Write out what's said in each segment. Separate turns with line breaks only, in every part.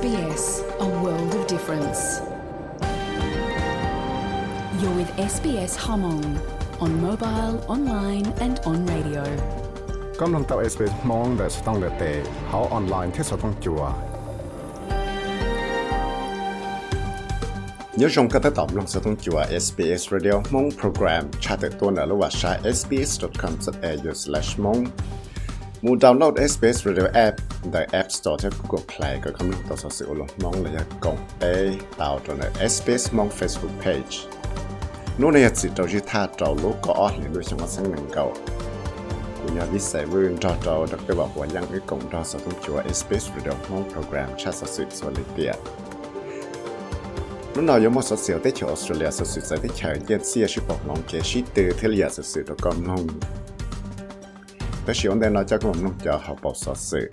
SBS, a world of difference. You're with SBS Hmong on mobile, online, and on radio.
กำลังตับ SBS มองแต่สต้องเลเตเขาออนไลน์ที่สต้องจัว nhớ trong các tác động lòng sẽ thông chùa SBS Radio mong program cha tự SBS Mu download SBS Radio app, tại App Store cho Google Play có SBS mong Facebook page. Nô này trâu trong SBS Radio mong số từ mong cho học bọc sở sự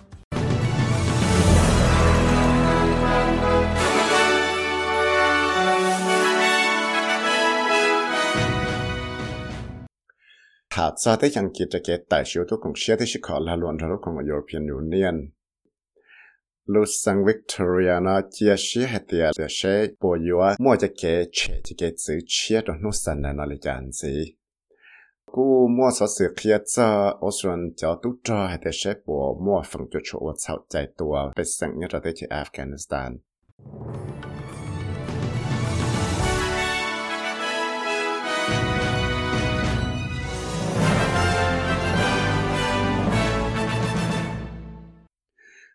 Thả ra tới chẳng kỳ cho cái đại siêu tôi cũng sẽ tới sự khó là luôn rồi cũng ở European Union lúc sang Victoria nó chia sẻ hết tiệt để sẽ bổ yếu mua cho cái chế cho cái chữ chia đó nó sản là nó là dạng gì cú mua sắm sự kia cho Australian cho tút cho hay để sẽ bổ mua phần cho chỗ sau chạy tua để sang nhất là tới Afghanistan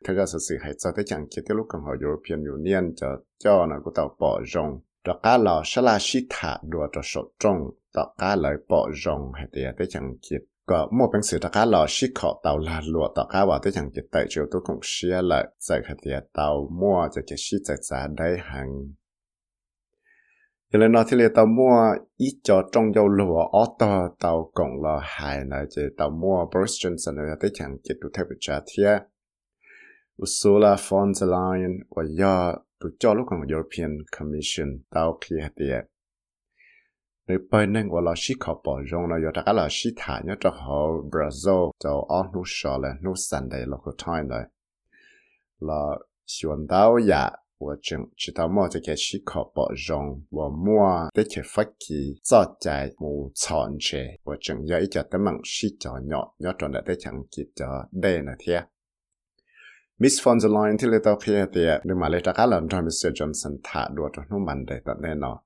Thật ra sự sự hay cho tới chẳng kia tới lúc còn họ European Union cho cho nó của tàu bỏ rộng. đó cá lò sẽ là sĩ thả đùa cho sổ ตอก้าลอยปอจงให้เตียได้จังกิตก็มั่วเป็นสื่อตะกาหล่อชิขอเตาลาลัวตอกาว่าได้จังกิตไต่เจียวตุกงเชียละใส่ให้เตียเตามั่วจะเกชิจัดสาได้หังยังนอที่เลตามัวอีจอจงยาวลัวออตอเตากงลอหายนะเจตามัวบริสตันสันเอได้จังกิตดูเทปจาเทียอุสูลาฟอนเซไลน์ว่ายาตุจอลูกของ European Commission เตาเคลียเตีย tao khi hạt địa. Người bên nên gọi là sĩ khó bỏ rong là do ta là sĩ thả nhớ cho họ Brazil cho ở nụ sọ là nụ sàn đầy local time đấy. Là xuân đào ya và chừng chỉ tao mua cho cái sĩ khó bỏ rong và mua để cái phát kỳ cho chạy mù chọn chế và chừng giờ ít cho tấm bằng sĩ cho nhỏ nhớ cho để chẳng kịp cho đây là thiệt. Miss von der Leyen til litt av kreative, det må litt av andre Mr. Johnson ta då att nu man det att det nå.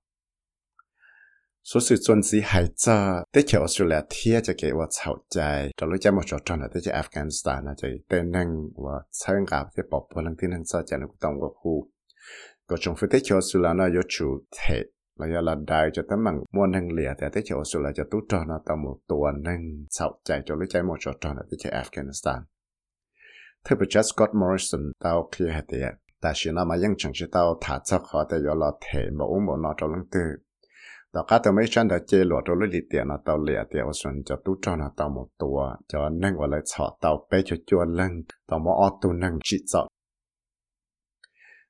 สุ sự chuẩn gì hải cha tới chờ Australia thiê cho cái và chào chạy đó lúc cha một trò tròn là tới cho Afghanistan là chạy tên năng và sang gặp cái bỏ bỏ lần tiên năng sao chạy nó ก็จงฟื้นที่เชียวสุลานะยชูเทเรายะละได้จะตั้งมั่งมวนหนึ่งเหลียแต่ที่เชียวสุลาจะตุ้จอนะตั้งหมดตัวหนึ่งเสาใจจะรู้ใจหมดจอจอนะที่เชียอัฟกานิสถานเธอป็นจัสกอตมอริสันเต้าเคลียร์เตียแต่ฉันน่ามายังจังจะเต้าถาดเจ้าขอแต่ยอลอเทมาอุ้มบนนอจอลังตือ ต่ก็ตัวไม่ชันแต่เจหลวดตัวลิเตียนะตัวเหลียเตียวส่วนจะตู้จอนะตัวหมดตัวจะนั่งว่าเลยชอตัวไปจุดจวนลังตัวมออตัวนั่งจิตจอด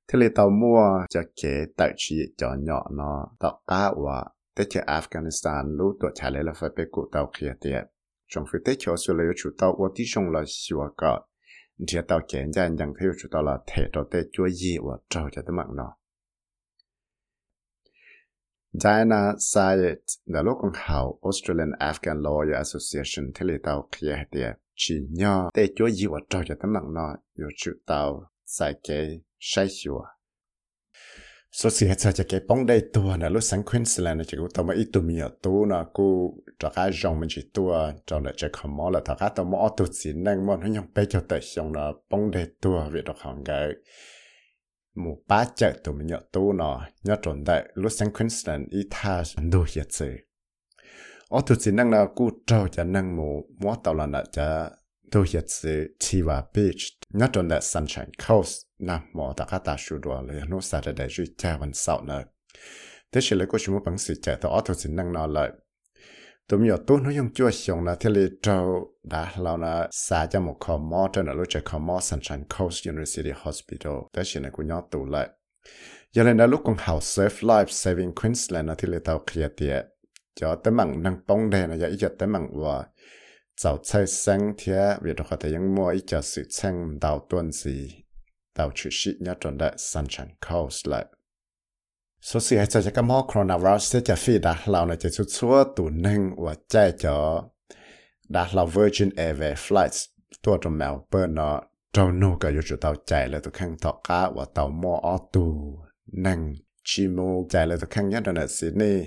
ที่เลยตัวมัวจะเก๋ตัดชีจอหยอเนาะตัวก้าว่าแต่จะอัฟกานิสถานรู้ตัวชาเลยละไฟไปกูตัวเขียเตียจงฟิตเตชัวสุเลยชุดตัวว่าที่ชงละชัวก็เดี๋ยวตัวเก๋ยันยังเที่ยวชุดตัวละเทตัวเตจัวยี่ว่าเจ้าจะต้องมั่งเนาะ Diana Syed là lúc con hậu Australian Afghan Lawyer Association, thế là tao kia thì chỉ nhớ để cho gì và trâu cho tao mạng nó, yêu chu tao sai kế sai xua. Số sự hết cho cái bóng đầy tua là lúc sáng Queensland chỉ có tao mà ít tụi mình ở tu nó cô cho cái dòng mình chỉ tua cho là chỉ không mò là thằng khác tao mò tu chỉ năng mò nó nhung cho tới xong là bóng đầy tua về đó không cái mù ba chợ tụ mình nhọ tu nọ nhọ trộn đại lúc sang Queensland y tha đủ hiệt sự ở tụ chỉ năng là cú trâu cho năng mù mua tàu là nợ cho đủ hiệt sự Chiva Beach nhọ trộn đại Sunshine Coast, nam mò ta khá ta sưu đùa lấy nô Saturday rồi cha vẫn sau nợ thế chỉ lấy cô chúng mua bằng sự chạy tàu ở tụ chỉ năng nọ lại tụm nhỏ tốt nó dùng chua xong là thế lì trâu. Đã là là xa cho một khó mò trên là lúc trẻ khó mò Sunshine Coast University Hospital. Tới chỉ là của nhỏ tụ lại. Giờ này là lúc còn hào save Life Saving Queensland là thế lì tàu kia tiệt cho tới mảng năng bóng đèn là giờ ít tới mảng và cháu chơi sáng thế vì đó có thể những mua ít giờ sự sang đào tuần gì. Đào chữ sĩ nhá tròn đại Sunshine Coast lại số sự hay cho cái mỏ coronavirus sẽ chỉ phi đã lao này chỉ chút số tụ nâng và chạy cho đã lao Virgin Airways flights tua trong Melbourne nó trâu nô cả yêu tàu chạy là tụ khăn thọ cá và tàu mỏ ở tù nâng chi mô chạy là tụ khăn nhất là Sydney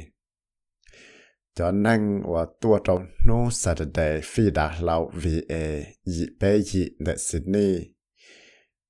cho nên và tua trong no Saturday phi đã lao VA dị bê dị tại Sydney tua cho thầu ta su đùa và tua cho cho Melbourne thầu y mong năng chi PM rồi cái nó chứ tàu kia là lại cái lấy chúng một chạy kia là tụ khăn kia ta xin là cho tao vào tao chơi thì chủ khu một trâu sáng Victoria lúc tuổi trả lời là phải chưa cái nào cao khu thia ba chỗ cho chồng cô tao mỏ tụ nên sẽ thấy chạy tàu tua cho trong là Sydney thâu ứng sọ trong no Saturday thiết ta xin nó chế nó chữ của tàu mỏ tụ nên là cho là chạy nhá trong là sáng Victoria nó lại giờ lên nào nó chữ thì tàu kia tàu số lần số tụ và tàu một tàu Melbourne Airports ถ้าเชื่อว่ายาดาเราเขาได้เชื่อออสเตรเลียนะเรา domestic terminal ตรงนู้น Saturday ต่อข้าตาสุดวนะยจูมูชิแต่ใช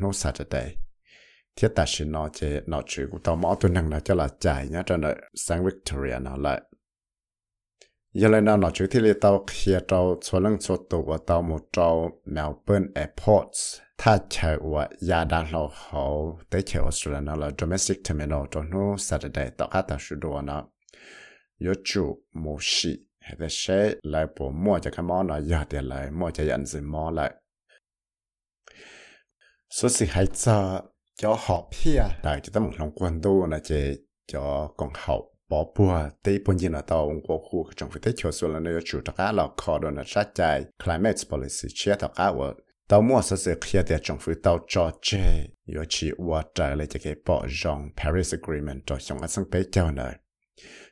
้ลายปมัวจะ thiết ta xin nó chế nó chữ của tao mỏ tôi năng là cho là chạy nhá, cho nó sang Victoria nó lại. Giờ lại nào nó chữ thì tao kia tao số lần số tụ của tao một tàu Melbourne Airports. Ta chờ của gia đa lo hậu, tới chờ Australia nó là domestic terminal cho nó, Saturday tao khá ta sửa đồ nó yo chủ mô sĩ hay là sẽ lại bộ mua cho cái món nó giờ thì lại mua cho nhận gì món lại. Số gì hay sao cho họ pia à? đại ta tâm lòng quan đô là chế cho con học bỏ bùa. Tây bốn dân ở tàu của khu trong phía tây cho xuống là nơi chủ tất cả là khó đồ là sát chạy climate policy chia tất cả vợ tàu mua sẽ sự khi tiệt trong phía tàu cho chế yếu chỉ qua trái lại chế cái bỏ dòng Paris Agreement cho trong anh sang bế chào nơi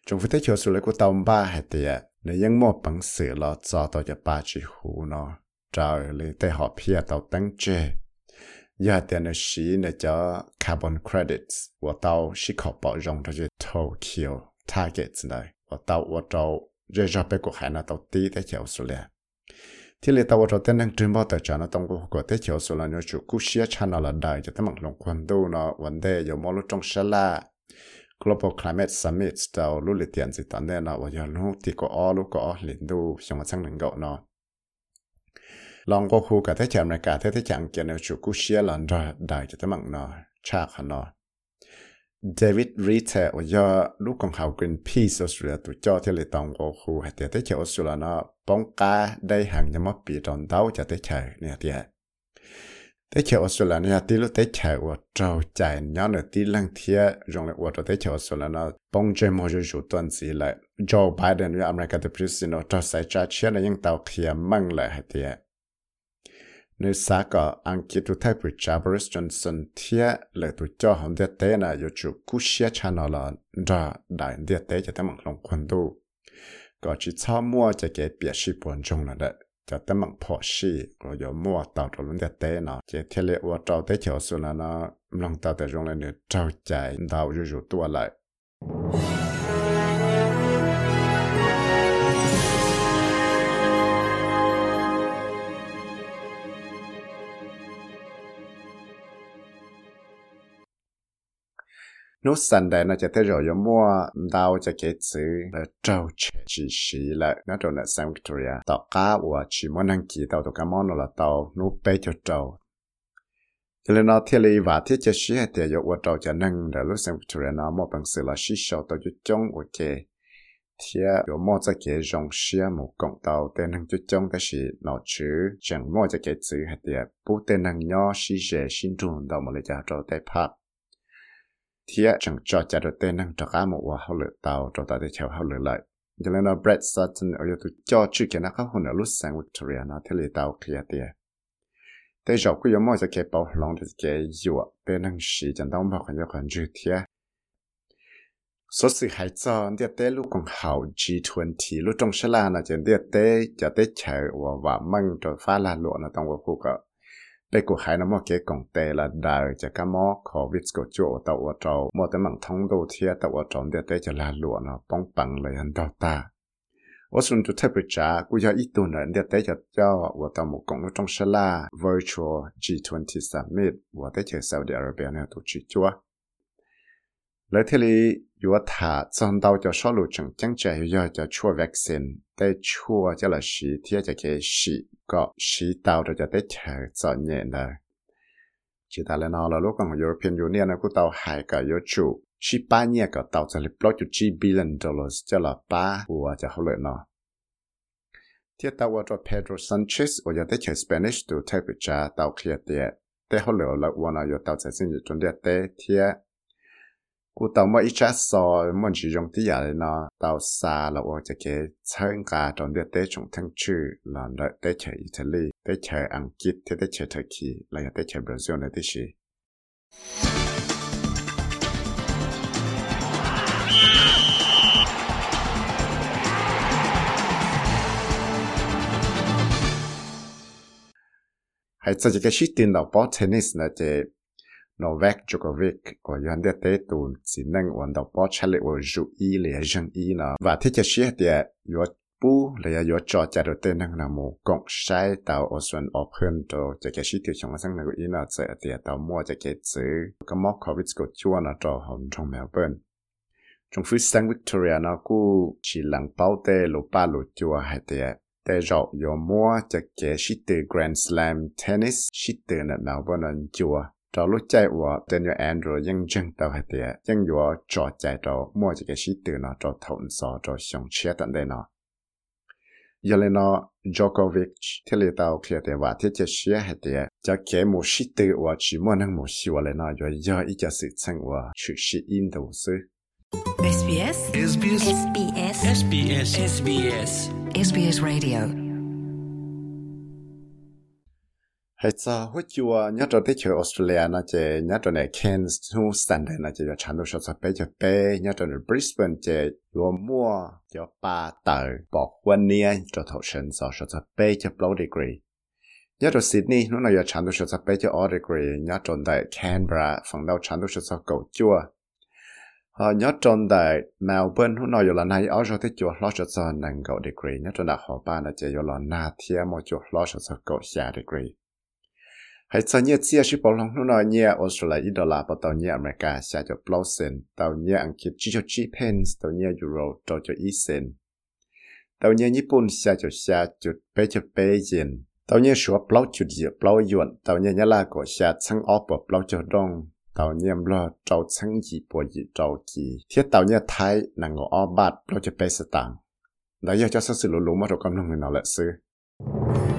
trong phía tây chiều xuống lại của tàu ba hệ tiệt à. nếu ยัง mua bằng sự lo cho tàu cho ba chỉ hú nó trời lấy tây họ pia tàu tăng chế giờ tiền nó xí nó cho carbon credits và tao xí khó bỏ rong cho cái Tokyo targets này và tao và tao rồi ra bên của hải nó tao tí tới chiều xuống liền thì lệ tàu cho tên đang trình bao tại cho nó tông của của tế chiều xuống là nhớ chủ cú xia chăn nó là đại cho tên mặc lòng quan đô nó vấn đề có món lúc trong sá la Global Climate Summit tao lúc lệ tiền gì tao nên nó và giờ lúc thì có ó lúc có ở liền đâu xong mà sang lần gạo nó lòng có khu cả thế chạm này, cả thế thế chẳng kia nếu chủ cú xia là ra đại cho tên mặc nó chắc hẳn nó David Ritter ở do lúc còn học Greenpeace Australia, tụi cho thì lệ tòng của khu hay thế cho Australia nó bóng cá đây hàng nhà mất bị tròn đau cho tới chờ nè thì thế cho Australia nè, tí lúc tới chờ của trâu chạy nhỏ nữa tí lăng thia rồi lại của tới cho Australia nó bóng chơi mô rủ tuần gì lại. Joe Biden với America the President nó cho sai cha chia là những tàu kia mang lại hay thì nếu xã có anh kia tu thay bị cha Boris Johnson thia lệ tu cho hồng địa tế là yêu chủ cú xia cha nó là ra đại địa tế cho tấm lòng quân tu có chỉ cho mua cho cái biệt sĩ buồn trong là đấy cho tấm bằng phò sĩ rồi yêu mua tàu cho luôn địa tế nó chỉ thiết lệ ở trâu tế chiều xuống là nó lòng tàu tế trong là nữa trâu chạy tàu rủ rủ tua lại nó sẵn đây nó chỉ thấy rồi yo mua đau cho cái chữ là trâu chế chỉ xí là, nó trong là San Victoria. Tàu cá và chỉ muốn ăn ký tàu tàu cá món là tàu nó bé cho trâu. Cho nên nó thiết lý và thiết xí hay tiền yo và trâu cho nâng, là lúc San Victoria nó mua bằng sự là xí sầu tàu cho trông ok thiết yo mua cho cái dòng xí một cộng tàu tên nâng cho trông cái gì nó chữ chẳng mua cho cái chữ hay tiền bố tên nâng nhỏ xí dễ xin trùng đầu mà lấy cho trâu tay phát thì chẳng cho cha được tên năng cho cá một quả hậu lửa tàu cho ta để chào hậu lửa lại cho nên là Brett Sutton ở yếu tố cho chữ cái nó khác hơn ở lúc sang Victoria nó thế là tàu kia tiền thế rồi quý giống mọi cái cái bảo lòng thì cái yếu tên năng sĩ chẳng đông bảo còn có chữ thiệt số sự hay cho địa tế lúc còn hậu G20 lúc trong sẽ là là chuyện địa tế cho tế chờ và và mang cho phá là lộ nó trong cuộc cuộc đây của hai nó một cái công tệ là đời cho các mỏ covid của chỗ tàu ở trâu một cái mạng thông đầu thiên tàu ở trâu để tới cho là lụa nó bóng bằng lời đầu ta ở xuân chủ thế bị trả cũng cho ít tuần nữa để cho ở tàu một công trong sala virtual G20 summit và tới cho Saudi Arabia này tổ chức chúa lấy thế li yếu thả chân cho số lượng chẳng chẳng chạy yếu cho vaccine để chua cho là sĩ thiết cho cái sĩ có sĩ đau cho để chờ cho nhẹ nè chỉ ta là nó là lúc còn European Union nó cũng tàu hai cả yếu chủ. Chỉ ba nhẹ cái tàu sẽ lập cho chi billion dollars cho là ba của cho họ lợi nó thiết tàu cho Pedro Sanchez ở giờ tới chơi Spanish to type cha tàu kia tiệt tế họ lợi là quan là tàu sẽ sinh chuẩn địa tế thiết cú tàu mà ít chát so mà chỉ dùng tí giờ nó tàu xa là ở cho cái chân cả trong địa tế trong thăng chữ là đợi tế chơi Italy tế chơi Anh Quốc tế chơi Turkey là tế chơi Brazil này tế gì 还这几个是电脑包 tennis nó vẹt cho cái việc của dân địa tế tù chỉ năng ổn đầu bỏ chả lệ ổn chú ý lệ dân y nó và thế cho xế thì yếu bú, lệ yếu cho chả đầu tiên năng là một cộng sai tàu ở xuân ở hơn cho cho cái xí tiêu chống sang năng y nó sẽ thì tàu mua cho cái chữ cái móc covid của chúa nó cho hồng trong Melbourne. Trong phía sang Victoria nó cũng chỉ lặng bao tê lô ba lô chúa hay tiệt tại rõ yếu mua cho cái sĩ tử Grand Slam Tennis sĩ tử nợ nào vô nền chùa cho lúc chạy wa tên yo Andrew nhưng chân tàu hay tệ nhưng yo cho chạy cho mua cho kế sĩ từ nó cho thôn so cho xong chia tận đây nó Yelena Djokovic thế là tàu kia tệ và thế chế xia hay tệ cho kế một sĩ từ wa chỉ mua năng một xíu lên nó yo yo ý cho sự chân wa chủ sĩ in đầu sư
SBS
SBS
SBS
SBS SBS
SBS
Radio
hay sao hồi chùa nhớ cho tới chơi Australia nó chơi nhớ cho này Cairns New Sunday nó chơi cho chandu cho sắp bé cho bé nhớ cho này Brisbane chơi vừa mua cho ba tờ bỏ quân nia cho thầu sinh so cho sắp bé cho blow degree nhớ cho Sydney nó là chandu cho sắp bé cho all degree nhớ cho tại Canberra phần đầu chandu cho sắp cầu chùa họ nhớ trong đại Melbourne hôm nay là nay ở chỗ tới chỗ lo cho cho nâng cầu degree nhớ trong đại họ ba là chỉ là na thiên một chỗ lo cho cho cầu xa degree ให้สัญญาเสียชิปอลงนู่นเนี่ยออสเตรเลียดอลลาร์ปอตเนี่ยอเมริกาชาจะปลอเซนตาเนี่ยอังกฤษจิโชชิเพนส์ตาเนี่ยยูโรตาจะอีเซนตาเนี่ยญี่ปุ่นชาจะชาจุดเปจะเปเยนตาเนี่ยชัวปลอจุดเยปลอหยวนตาเนี่ยยะลาก็ชาชังออปปลอจะดงตาเนี่ยมลอเจ้าชังยีปัวยีเจ้ากีเทียตาเนี่ยไทยนางออบาทปลอจะเปสตังแล้วอยากจะซื้อหลุมมาตกกำลังเงินเอาละซื้อ